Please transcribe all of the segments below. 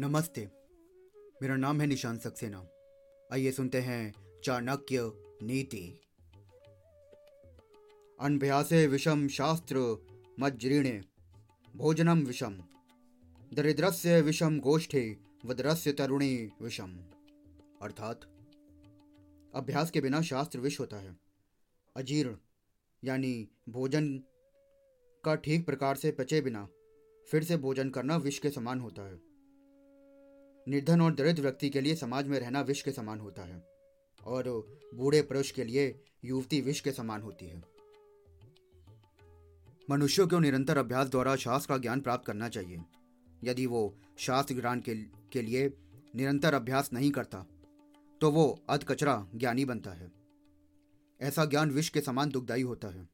नमस्ते। मेरा नाम है निशान सक्सेना। आइए सुनते हैं चाणक्य नीति। अनभ्यासे विषम शास्त्र मज्जीर्णे भोजनम विषम। दरिद्रस्य विषम गोष्ठे, वद्रस्य तरुणी विषम। अर्थात, अभ्यास के बिना शास्त्र विष होता है। अजीर्ण, यानी भोजन का ठीक प्रकार से पचे बिना, फिर से भोजन करना विष के समान होता है। निर्धन और दरिद्र व्यक्ति के लिए समाज में रहना विष के समान होता है और बूढ़े पुरुष के लिए युवती विष के समान होती है। मनुष्यों को निरंतर अभ्यास द्वारा शास्त्र का ज्ञान प्राप्त करना चाहिए। यदि वो शास्त्र ज्ञान के, के लिए निरंतर अभ्यास नहीं करता तो वो अध कचरा ज्ञानी बनता है। ऐसा ज्ञान विष के समान दुखदायी होता है।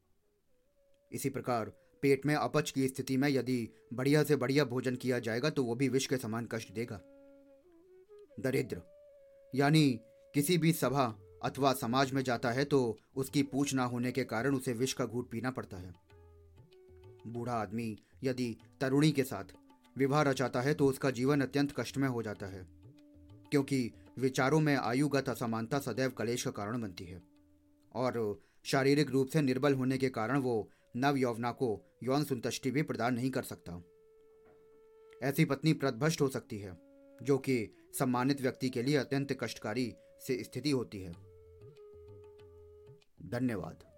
इसी प्रकार पेट में अपच की स्थिति में यदि बढ़िया से बढ़िया भोजन किया जाएगा तो वो भी विष के समान कष्ट देगा। दरिद्र। यानी किसी भी सभा अथवा समाज में जाता है तो उसकी पूछ ना होने के कारण उसे विष का घूट पीना पड़ता है। बूढ़ा आदमी यदि तरुणी के साथ विवाह रचाता है तो उसका जीवन अत्यंत कष्टमय हो जाता है, क्योंकि विचारों में आयुगत असमानता सदैव कलेश का कारण बनती है और शारीरिक रूप से निर्बल होने के कारण वो नव यौवना को यौन संतुष्टि भी प्रदान नहीं कर सकता। ऐसी पत्नी प्रदभष्ट हो सकती है, जो कि सम्मानित व्यक्ति के लिए अत्यंत कष्टकारी से स्थिति होती है। धन्यवाद।